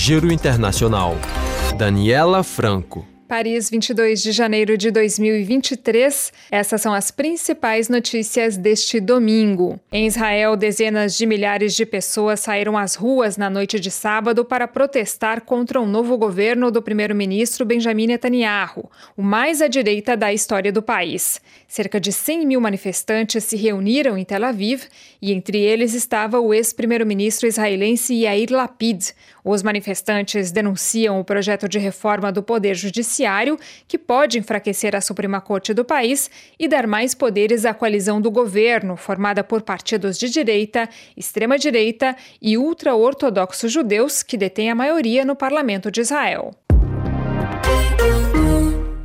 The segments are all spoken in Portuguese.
Giro Internacional. Daniela Franco. Paris, 22 de janeiro de 2023. Essas são as principais notícias deste domingo. Em Israel, dezenas de milhares de pessoas saíram às ruas na noite de sábado para protestar contra o novo governo do primeiro-ministro Benjamin Netanyahu, o mais à direita da história do país. Cerca de 100 mil manifestantes se reuniram em Tel Aviv e entre eles estava o ex-primeiro-ministro israelense Yair Lapid. Os manifestantes denunciam o projeto de reforma do Poder Judiciário, que pode enfraquecer a Suprema Corte do país e dar mais poderes à coalizão do governo, formada por partidos de direita, extrema-direita e ultra-ortodoxos judeus, que detêm a maioria no parlamento de Israel.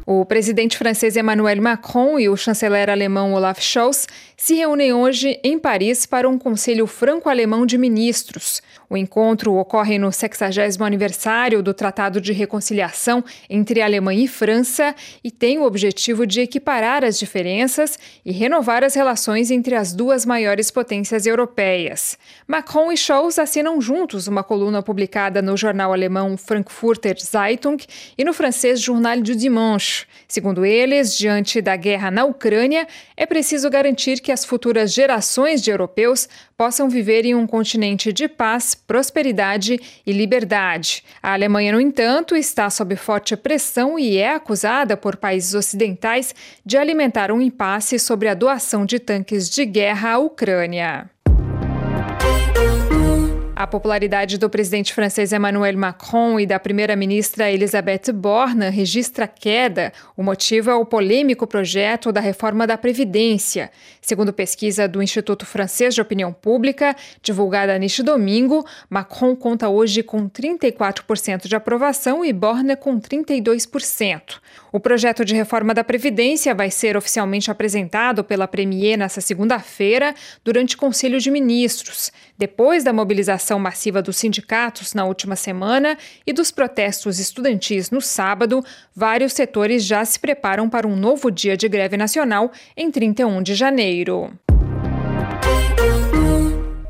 O presidente francês Emmanuel Macron e o chanceler alemão Olaf Scholz se reúnem hoje em Paris para um conselho franco-alemão de ministros. O encontro ocorre no 60 aniversário do Tratado de Reconciliação entre Alemanha e França e tem o objetivo de equiparar as diferenças e renovar as relações entre as duas maiores potências europeias. Macron e Scholz assinam juntos uma coluna publicada no jornal alemão Frankfurter Zeitung e no francês Journal du Dimanche. Segundo eles, diante da guerra na Ucrânia, é preciso garantir que as futuras gerações de europeus possam viver em um continente de paz, prosperidade e liberdade. A Alemanha, no entanto, está sob forte pressão e é acusada por países ocidentais de alimentar um impasse sobre a doação de tanques de guerra à Ucrânia. A popularidade do presidente francês Emmanuel Macron e da primeira-ministra Elisabeth Borne registra queda. O motivo é o polêmico projeto da reforma da Previdência. Segundo pesquisa do Instituto Francês de Opinião Pública, divulgada neste domingo, Macron conta hoje com 34% de aprovação e Borne com 32%. O projeto de reforma da Previdência vai ser oficialmente apresentado pela Premier nesta segunda-feira, durante Conselho de Ministros, depois da mobilização massiva dos sindicatos na última semana e dos protestos estudantis no sábado, vários setores já se preparam para um novo dia de greve nacional em 31 de janeiro.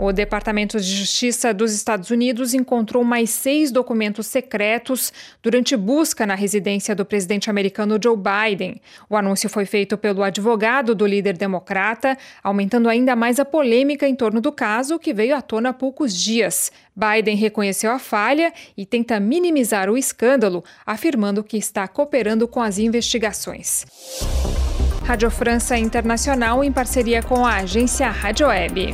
O Departamento de Justiça dos Estados Unidos encontrou mais seis documentos secretos durante busca na residência do presidente americano Joe Biden. O anúncio foi feito pelo advogado do líder democrata, aumentando ainda mais a polêmica em torno do caso, que veio à tona há poucos dias. Biden reconheceu a falha e tenta minimizar o escândalo, afirmando que está cooperando com as investigações. Rádio França Internacional em parceria com a agência Rádio Web.